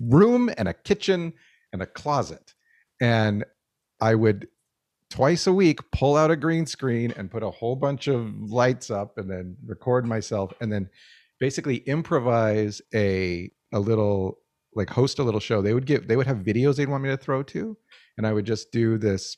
room and a kitchen and a closet. And I would twice a week pull out a green screen and put a whole bunch of lights up, and then record myself, and then basically improvise a a little like host a little show they would give they would have videos they'd want me to throw to and i would just do this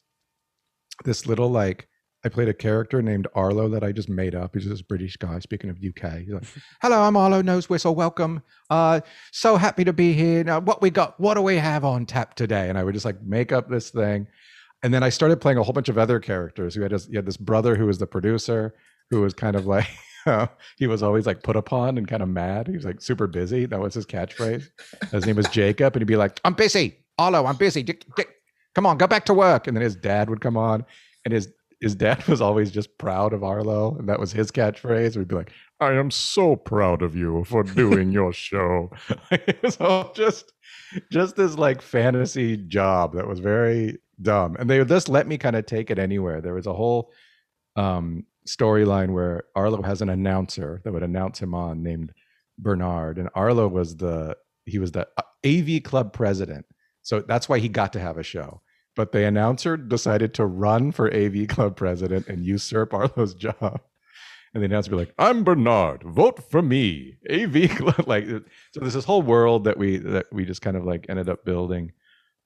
this little like i played a character named arlo that i just made up he's this british guy speaking of uk he's like hello i'm arlo nose whistle welcome uh so happy to be here now what we got what do we have on tap today and i would just like make up this thing and then i started playing a whole bunch of other characters who had this, he had this brother who was the producer who was kind of like he was always like put upon and kind of mad. He was like super busy. That was his catchphrase. His name was Jacob, and he'd be like, "I'm busy, Arlo. I'm busy. Dick, Dick, come on, go back to work." And then his dad would come on, and his his dad was always just proud of Arlo, and that was his catchphrase. We'd be like, "I am so proud of you for doing your show." it was all just just this like fantasy job that was very dumb, and they would just let me kind of take it anywhere. There was a whole um storyline where Arlo has an announcer that would announce him on named Bernard, and Arlo was the he was the AV club president, so that's why he got to have a show. But the announcer decided to run for AV club president and usurp Arlo's job. And the announcer be like, "I'm Bernard. Vote for me, AV club." Like, so there's this whole world that we that we just kind of like ended up building,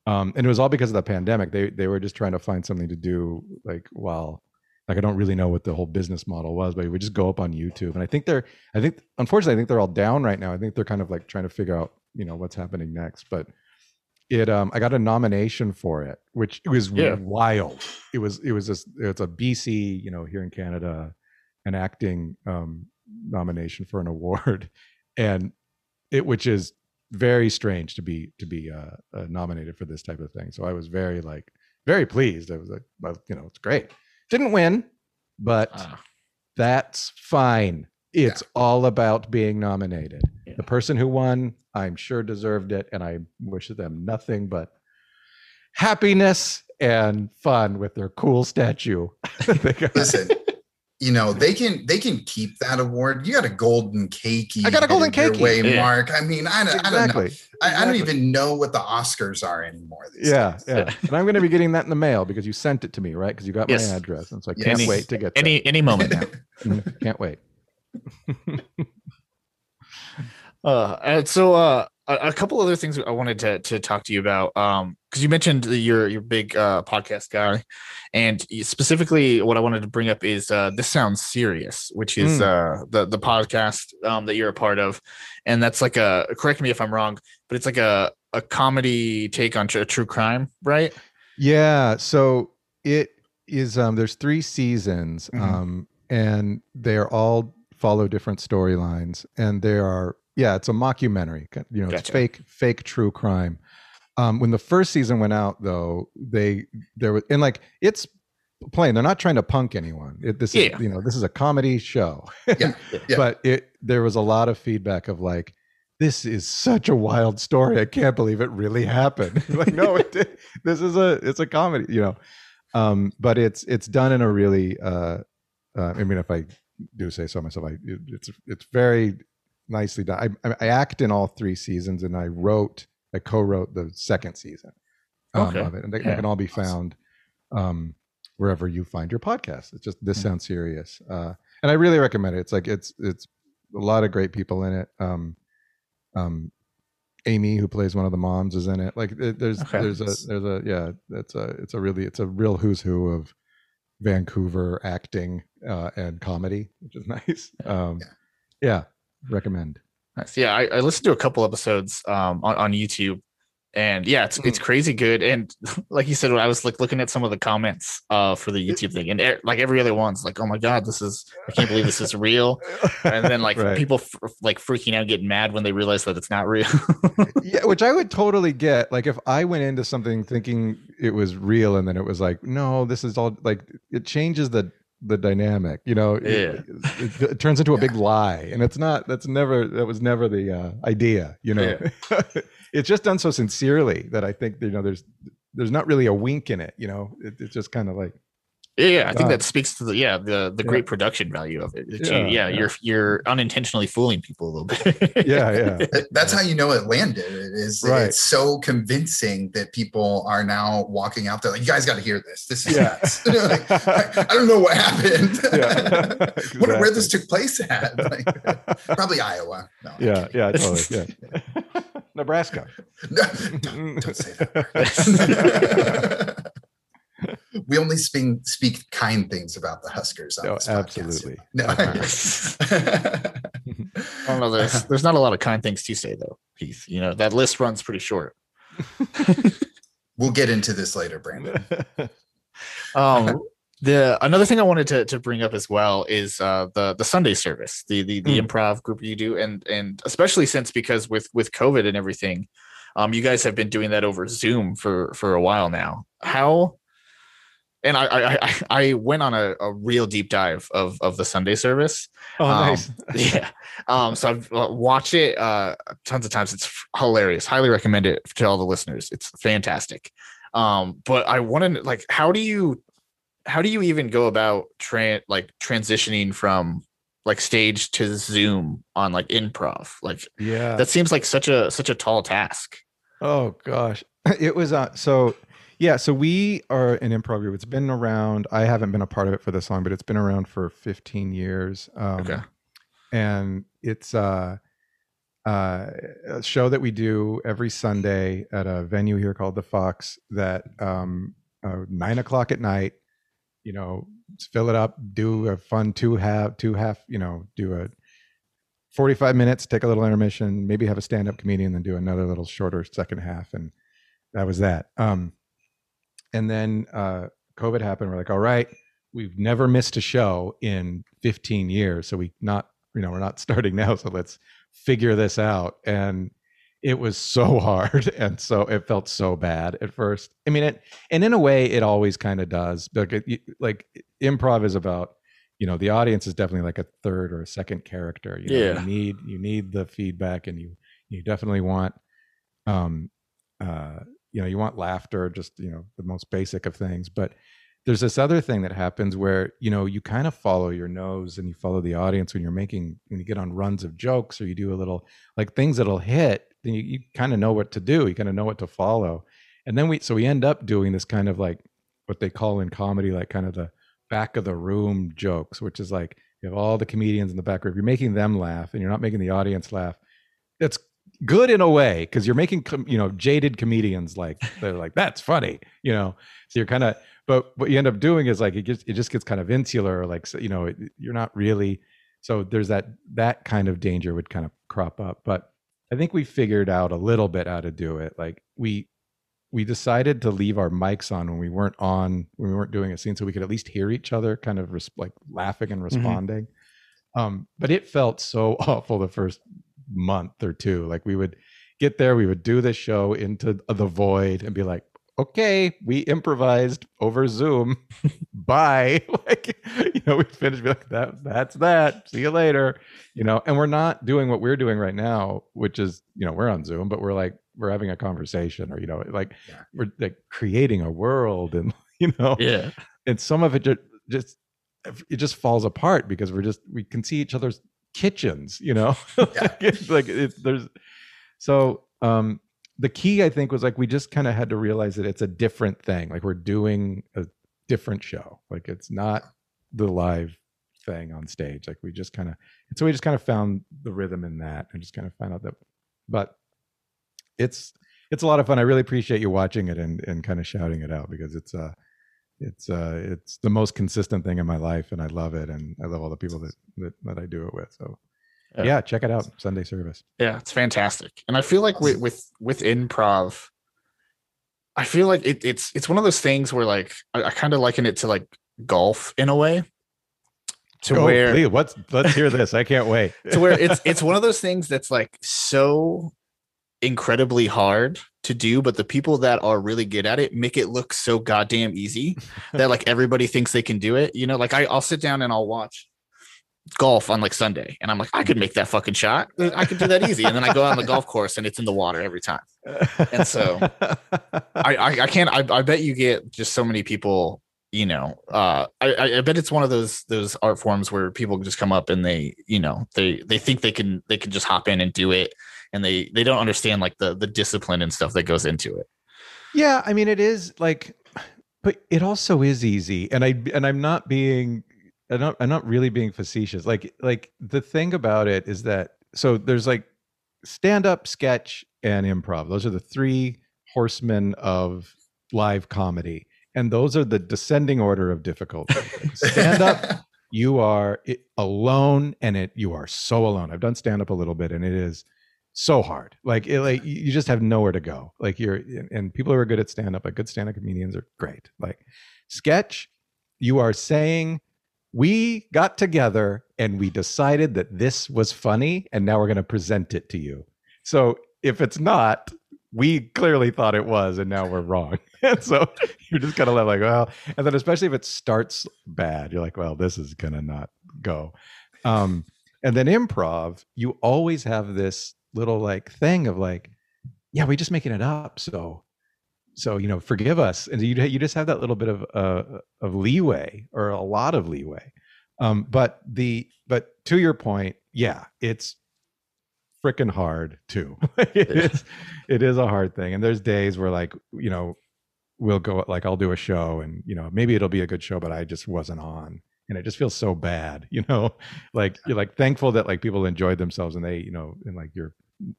um, and it was all because of the pandemic. They they were just trying to find something to do like while like I don't really know what the whole business model was, but we just go up on YouTube. And I think they're, I think, unfortunately, I think they're all down right now. I think they're kind of like trying to figure out, you know, what's happening next. But it, um, I got a nomination for it, which was Yeah. wild. It was, it was this, it's a BC, you know, here in Canada, an acting um, nomination for an award, and it, which is very strange to be to be uh, uh, nominated for this type of thing. So I was very like very pleased. I was like, well, you know, it's great. Didn't win, but Ah, that's fine. It's all about being nominated. Yeah. The person who won, I'm sure deserved it, and I wish them nothing but happiness and fun with their cool statue. Listen, you know they can they can keep that award. You got a golden cake. I got a golden cake. Way, Yeah. Mark. I mean, I don't, I don't know. exactly. I, I don't even know what the Oscars are anymore. These Yeah, days. yeah. And I'm going to be getting that in the mail because you sent it to me, right? Because you got Yes. my address, and so I Yes. can't Any- wait to get Any any moment now. Mm, Can't wait. Uh, and so uh, a, a couple other things I wanted to to talk to you about. Um, because you mentioned that you're you're a big uh podcast guy, and specifically what I wanted to bring up is uh this sounds serious, which is uh the the podcast um that you're a part of, and that's like a correct me if I'm wrong, but it's like a a comedy take on tr- true crime, right? Yeah. So it is. Um, there's three seasons, Mhm. um, and they're all follow different storylines, and there are. Yeah, it's a mockumentary. You know, it's fake, fake true crime. Um, when the first season went out, though, they there was and like it's plain. They're not trying to punk anyone. It, this Yeah. is you know this is a comedy show. Yeah, yeah. But it there was a lot of feedback of like, this is such a wild story. I can't believe it really happened. like, no, it did. this is a it's a comedy, you know. Um, but it's it's done in a really uh, uh I mean if I do say so myself, I it, it's it's very nicely done. I, I I act in all three seasons and I wrote I co-wrote the second season um, Okay. of it. And they, they can all be found um wherever you find your podcast. It's just this sounds serious. Uh and I really recommend it. It's like it's it's a lot of great people in it. Um, um, Amy, who plays one of the moms, is in it. Like there's Okay. there's a there's a yeah. It's a it's a really it's a real who's who of Vancouver acting uh, and comedy, which is nice. Um, Yeah. yeah, recommend. Nice. Yeah, I, I listened to a couple episodes um on, on YouTube, and yeah, it's it's crazy good. And like you said, when I was like looking at some of the comments uh for the YouTube thing, and e- like every other one's like, oh my god, this is I can't believe this is real. And then like Right. people f- like freaking out, getting mad when they realize that it's not real. yeah, which I would totally get. Like if I went into something thinking it was real and then it was like, no, this is all like it changes the the dynamic. You know, It- Yeah. it, it turns into a big lie, and it's not. That's never. That was never the uh, idea. You know, it's just done so sincerely that I think you know there's there's not really a wink in it. You know, it, it's just kind of like yeah, yeah, I think God. that speaks to the yeah the the Yeah. great production value of it. That you- Yeah, yeah, yeah. you're you're unintentionally fooling people a little bit. yeah, yeah. That's how you know it landed. It is Right. it's so convincing that people are now walking out there like, you guys got to hear this. This is Yeah. nuts." Like, I, I don't know what happened. Yeah, Wonder where this took place at. Like, probably Iowa. No, yeah, yeah, totally. Yeah, Nebraska. No, don't, don't say that. we only speak, speak kind things about the Huskers. On this podcast. absolutely. No. I don't know. There's there's not a lot of kind things to say though, Heath. You know that list runs pretty short. we'll get into this later, Brandon. Um, the another thing I wanted to, to bring up as well is uh, the the Sunday service, the the, the Mm. improv group you do, and and especially since because with with COVID and everything, um, you guys have been doing that over Zoom for for a while now. How? And I I I, went on a, a real deep dive of of the Sunday service. oh, Um, nice. yeah. Um, so I've uh, watched it uh tons of times. It's hilarious. Highly recommend it to all the listeners. It's fantastic. Um, but I want to like, how do you, how do you even go about tran like transitioning from like stage to Zoom on like improv? Like Yeah. that seems like such a such a tall task. Oh gosh, it was uh, so. Yeah, so we are an improv group. It's been around. I haven't been a part of it for this long, but it's been around for 15 years. Um, Okay. and it's uh, uh, a show that we do every Sunday at a venue here called the Fox. That um, uh, nine o'clock at night. You know, fill it up, do a fun two half, two half. You know, do a 45 minutes, take a little intermission, maybe have a stand-up comedian, then do another little shorter second half, and that was that. Um, and then uh, COVID happened. We're like, all right, we've never missed a show in 15 years, so we not, you know, we're not starting now, so let's figure this out. And it was so hard, and so it felt so bad at first. I mean, it, and in a way, it always kind of does. Like, it, like improv is about you know the audience is definitely like a third or a second character you know, Yeah. you need you need the feedback and you you definitely want um uh you know you want laughter just you know the most basic of things but there's this other thing that happens where you know you kind of follow your nose and you follow the audience when you're making when you get on runs of jokes or you do a little like things that'll hit then you, you kind of know what to do you kind of know what to follow. And then we so we end up doing this kind of like what they call in comedy like kind of the back of the room jokes which is like you have all the comedians in the back room you're making them laugh and you're not making the audience laugh. That's good in a way because you're making you know jaded comedians like they're like that's funny you know? So you're kind of but what you end up doing is like it just it just gets kind of insular like you know you're not really so there's that that kind of danger would kind of crop up but i think we figured out a little bit how to do it like we we decided to leave our mics on when we weren't on when we weren't doing a scene so we could at least hear each other kind of res- like laughing and mm-hmm. responding mm-hmm. um but it felt so awful the first month or two like we would get there we would do the show into the void and be like okay, we improvised over Zoom. Bye. like, you know, we finished like that. That's that. See you later. You know, and we're not doing what we're doing right now, which is, you know, we're on Zoom, but we're like, we're having a conversation or, you know, like yeah. we're like creating a world and, you know, yeah. And some of it just, just, it just falls apart because we're just, we can see each other's kitchens, you know, yeah. like it, there's, so, um, the key i think was like we just kind of had to realize that it's a different thing like we're doing a different show. Like it's not the live thing on stage. Like we just kind of so we just kind of found the rhythm in that and just kind of found out that but it's it's a lot of fun. I really appreciate you watching it and and kind of shouting it out because it's uh it's uh it's the most consistent thing in my life and i love it and i love all the people that that, that i do it with so yeah. yeah. check it out. Sunday service. Yeah, it's fantastic. And I feel like with with, with improv, I feel like it, it's it's one of those things where like I, I kind of liken it to like golf in a way. To oh, where please, what's let's hear this. I can't wait. to where it's it's one of those things that's like so incredibly hard to do, but the people that are really good at it make it look so goddamn easy that like everybody thinks they can do it. You know, like I, I'll sit down and I'll watch golf on like Sunday, and I'm like, I could make that fucking shot. I could do that easy. And then I go on the golf course, and it's in the water every time. And so, I I, I can't. I, I bet you get just so many people. You know, uh, I I bet it's one of those those art forms where people just come up and they you know they they think they can they can just hop in and do it, and they they don't understand like the the discipline and stuff that goes into it. Yeah, I mean, it is like but it also is easy and i and i'm not being I'm not, I'm not really being facetious. Like, like the thing about it is that so there's like stand up, sketch, and improv. Those are the three horsemen of live comedy, and those are the descending order of difficulty. stand up, you are alone, and it you are so alone. I've done stand up a little bit, and it is so hard. Like, it, like you just have nowhere to go. Like you're, and people who are good at stand up, like good stand up comedians, are great. Like sketch, you are saying we got together and we decided that this was funny and now we're going to present it to you. So if it's not, we clearly thought it was and now we're wrong. and so you're just kind of like, well, and then especially if it starts bad, you're like, well, this is going to not go. Um, and then improv, you always have this little like thing of like, yeah, we're just making it up. So so you know forgive us and you you just have that little bit of uh, of leeway or a lot of leeway. Um, but the but to your point yeah it's freaking hard too. It is it is a hard thing and there's days where like you know we'll go like I'll do a show and you know maybe it'll be a good show but I just wasn't on and it just feels so bad you know? Like you're like thankful that like people enjoyed themselves and they you know and like your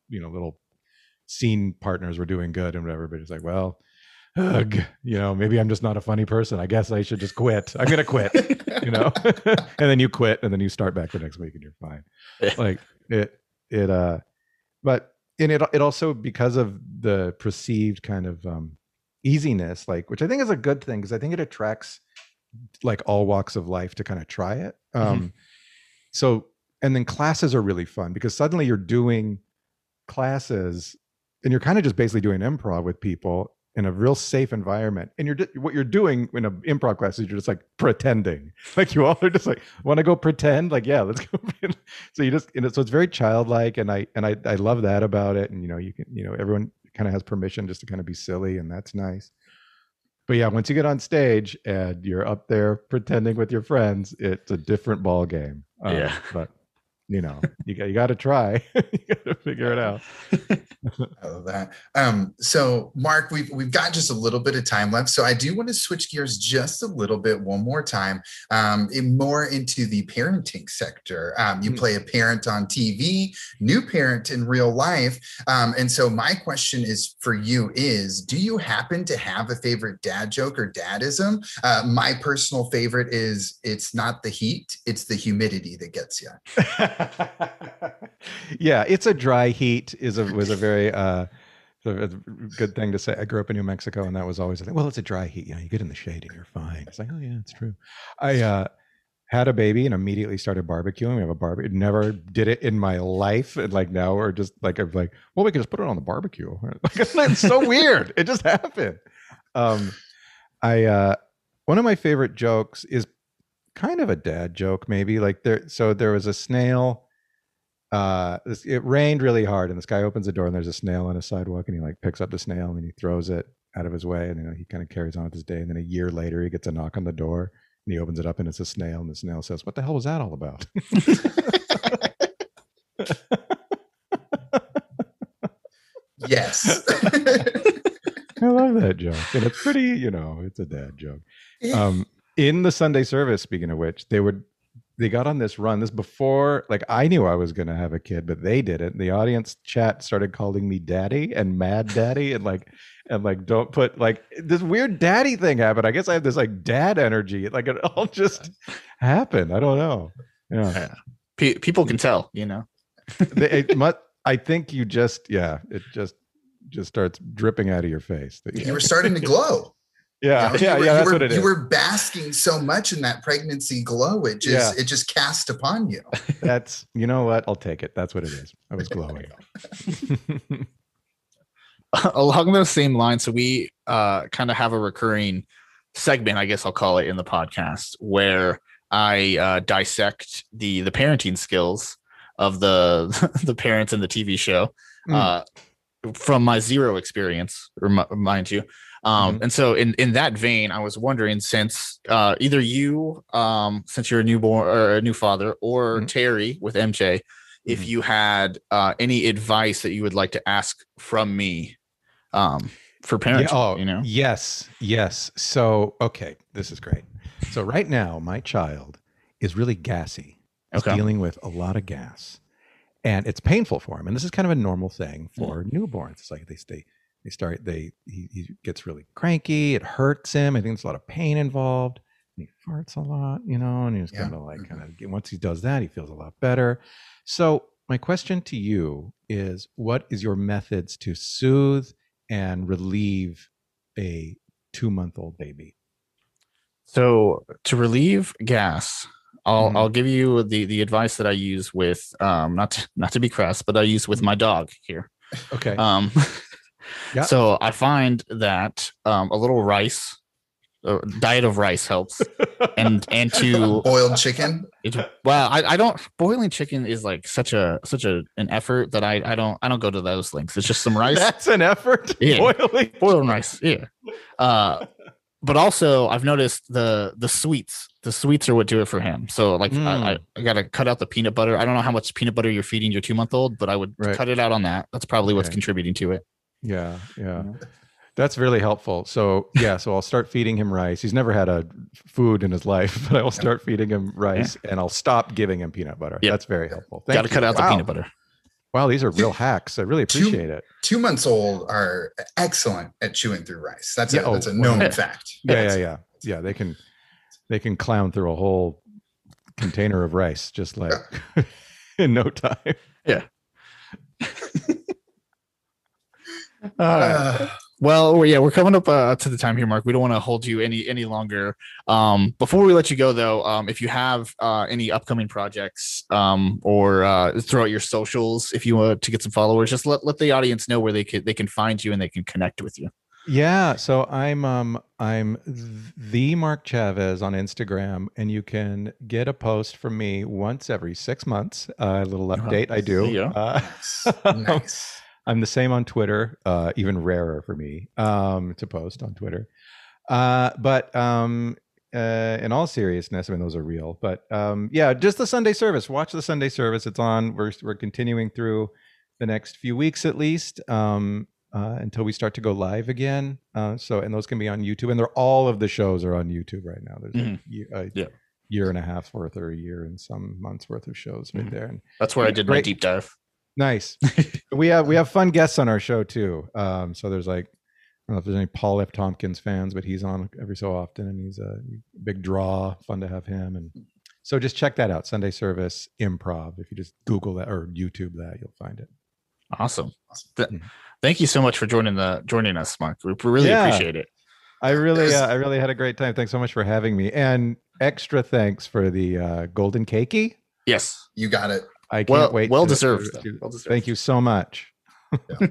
you know little scene partners were doing good and whatever, but it's like, well, ugh, you know, maybe I'm just not a funny person. I guess I should just quit. I'm gonna quit, you know. and then you quit, and then you start back the next week, and you're fine. like it, it, uh, but and it, it also because of the perceived kind of um, easiness, like which I think is a good thing because I think it attracts like all walks of life to kind of try it. Mm-hmm. Um, mm-hmm. So and then classes are really fun because suddenly you're doing classes and you're kind of just basically doing improv with people in a real safe environment and you're what you're doing in an improv class is you're just like pretending like you all are just like want to go pretend like yeah let's go so you just know, so it's very childlike and i and i i love that about it and you know you can you know everyone kind of has permission just to kind of be silly and that's nice but yeah, once you get on stage and you're up there pretending with your friends, it's a different ball game. Um, Yeah. but you know, you got you got to try. you got to figure it out. I love that. Um, so Mark, we've we've got just a little bit of time left. So I do want to switch gears just a little bit one more time, um, in more into the parenting sector. Um, you Hmm. play a parent on TV, new parent in real life. Um, and so my question is for you is do you happen to have a favorite dad joke or dadism? Uh, my personal favorite is it's not the heat, it's the humidity that gets you. yeah, it's a dry heat is a was a very uh a good thing to say. I grew up in New Mexico and that was always a thing. Well, it's a dry heat. You know, you get in the shade and you're fine. It's like, oh yeah, it's true. I uh had a baby and immediately started barbecuing. We have a barbecue. Never did it in my life. And like now we're just like I'm like, well, we can just put it on the barbecue. Like, it's so weird. It just happened. Um I uh one of my favorite jokes is kind of a dad joke, maybe. Like there so there was a snail uh it rained really hard and this guy opens the door and there's a snail on a sidewalk and he like picks up the snail and he throws it out of his way and you know, he kind of carries on with his day and then a year later he gets a knock on the door and he opens it up and it's a snail and the snail says what the hell was that all about Yes. i love that joke and it's pretty you know it's a dad joke um in the sunday service speaking of which they would they got on this run this before like i knew i was going to have a kid but they did it. And the audience chat started calling me daddy and mad daddy and like and like don't put like this weird daddy thing happened. I guess i have this like dad energy. Like it all just happened. I don't know. Yeah. Pe- people can tell, you know. They- it mu- i think you just yeah it just just starts dripping out of your face. That you were starting to glow. Yeah You know, yeah were, yeah that's were, what it is You were basking so much in that pregnancy glow. It just Yeah. it just cast upon you. That's you know what? I'll take it. That's what it is. I was glowing. along those same lines so we uh kind of have a recurring segment i guess i'll call it in the podcast where i uh dissect the the parenting skills of the the parents in the tv show Mm. uh from my zero experience remi- mind you um Mhm. and so in in that vein i was wondering since uh either you um since you're a newborn or a new father or Mhm. terry with mj if Mhm. you had uh any advice that you would like to ask from me um for parenting oh, you know Yes, yes. So, okay, this is great. So, right now, my child is really gassy. He's Okay. dealing with a lot of gas, and it's painful for him. And this is kind of a normal thing for newborns. It's like they stay, they start, they he, he gets really cranky. It hurts him. I think there's a lot of pain involved. And he farts a lot, you know, and he's Yeah. kind of like, kind of once he does that, he feels a lot better. So, my question to you is what is your methods to soothe and relieve a two month old baby? so to relieve gas i'll Mhm. i'll give you the the advice that i use with um not to, not to be crass but i use with my dog here Okay. um Yeah. so i find that um a little rice a diet of rice helps and and to Boiled chicken. It's well, I, I don't boiling chicken is like such a such a an effort that I I don't I don't go to those links. It's just some rice, That's an effort. Yeah. Boiling. boiling rice, yeah. Uh, but also I've noticed the the sweets, the sweets are what do it for him. So like I, I, I gotta cut out the peanut butter. I don't know how much peanut butter you're feeding your two month old, but I would Right. cut it out on that. That's probably what's Okay. contributing to it. Yeah, yeah. know? That's really helpful. So yeah, so I'll start feeding him rice. He's never had a food in his life, but I will start feeding him rice and I'll stop giving him peanut butter. Yep. That's very helpful. Thank Got to you. cut out the peanut butter. Wow, these are real hacks. I really Two- appreciate it. Two months old are excellent at chewing through rice. That's Yeah, a oh, that's a known yeah. fact. Yeah, yeah, yeah. Yeah, they can they can clown through a whole container of rice just like in no time. Uh, Well, yeah, we're coming up uh, to the time here, Mark. We don't want to hold you any any longer. Um, before we let you go, though, um, if you have uh, any upcoming projects um, or uh, throw out your socials, if you want to get some followers, just let, let the audience know where they can they can find you and they can connect with you. Yeah, so I'm um I'm the Mark Chavez on Instagram, and you can get a post from me once every six months. Uh, a little Uh-huh. update I do. Yeah. Uh, nice. I'm the same on Twitter, uh, even rarer for me um, to post on Twitter. Uh, but um, uh, in all seriousness, I mean those are real. But um, yeah, just the Sunday service. Watch the Sunday service. It's on. We're we're continuing through the next few weeks at least um, uh, until we start to go live again. Uh, so and those can be on YouTube, and they're all of the shows are on YouTube right now. There's Mhm. a, a Yeah. year and a half worth or a year and some months worth of shows right Mhm. there. And That's where I did my deep dive. Nice. we have we have fun guests on our show too. Um, so there's like I don't know if there's any Paul F. Tompkins fans, but he's on every so often, and he's a big draw. Fun to have him, and so just check that out. Sunday Service Improv. If you just Google that or YouTube that, you'll find it. Awesome. Th- Mhm. Thank you so much for joining the joining us, Mark. We really Yeah. appreciate it. I really, uh, I really had a great time. Thanks so much for having me, and extra thanks for the uh, golden Cakie. Yes. You got it. I can't Well- wait. well deserved. Well deserved. Thank you so much.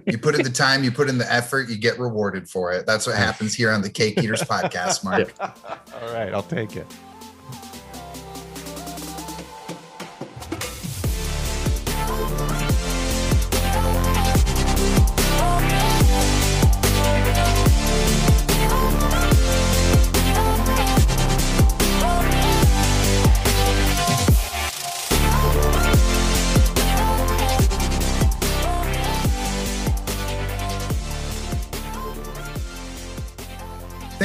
You put in the time, you put in the effort, you get rewarded for it. That's what happens here on the Cake Eaters podcast, Mark. All right, I'll take it.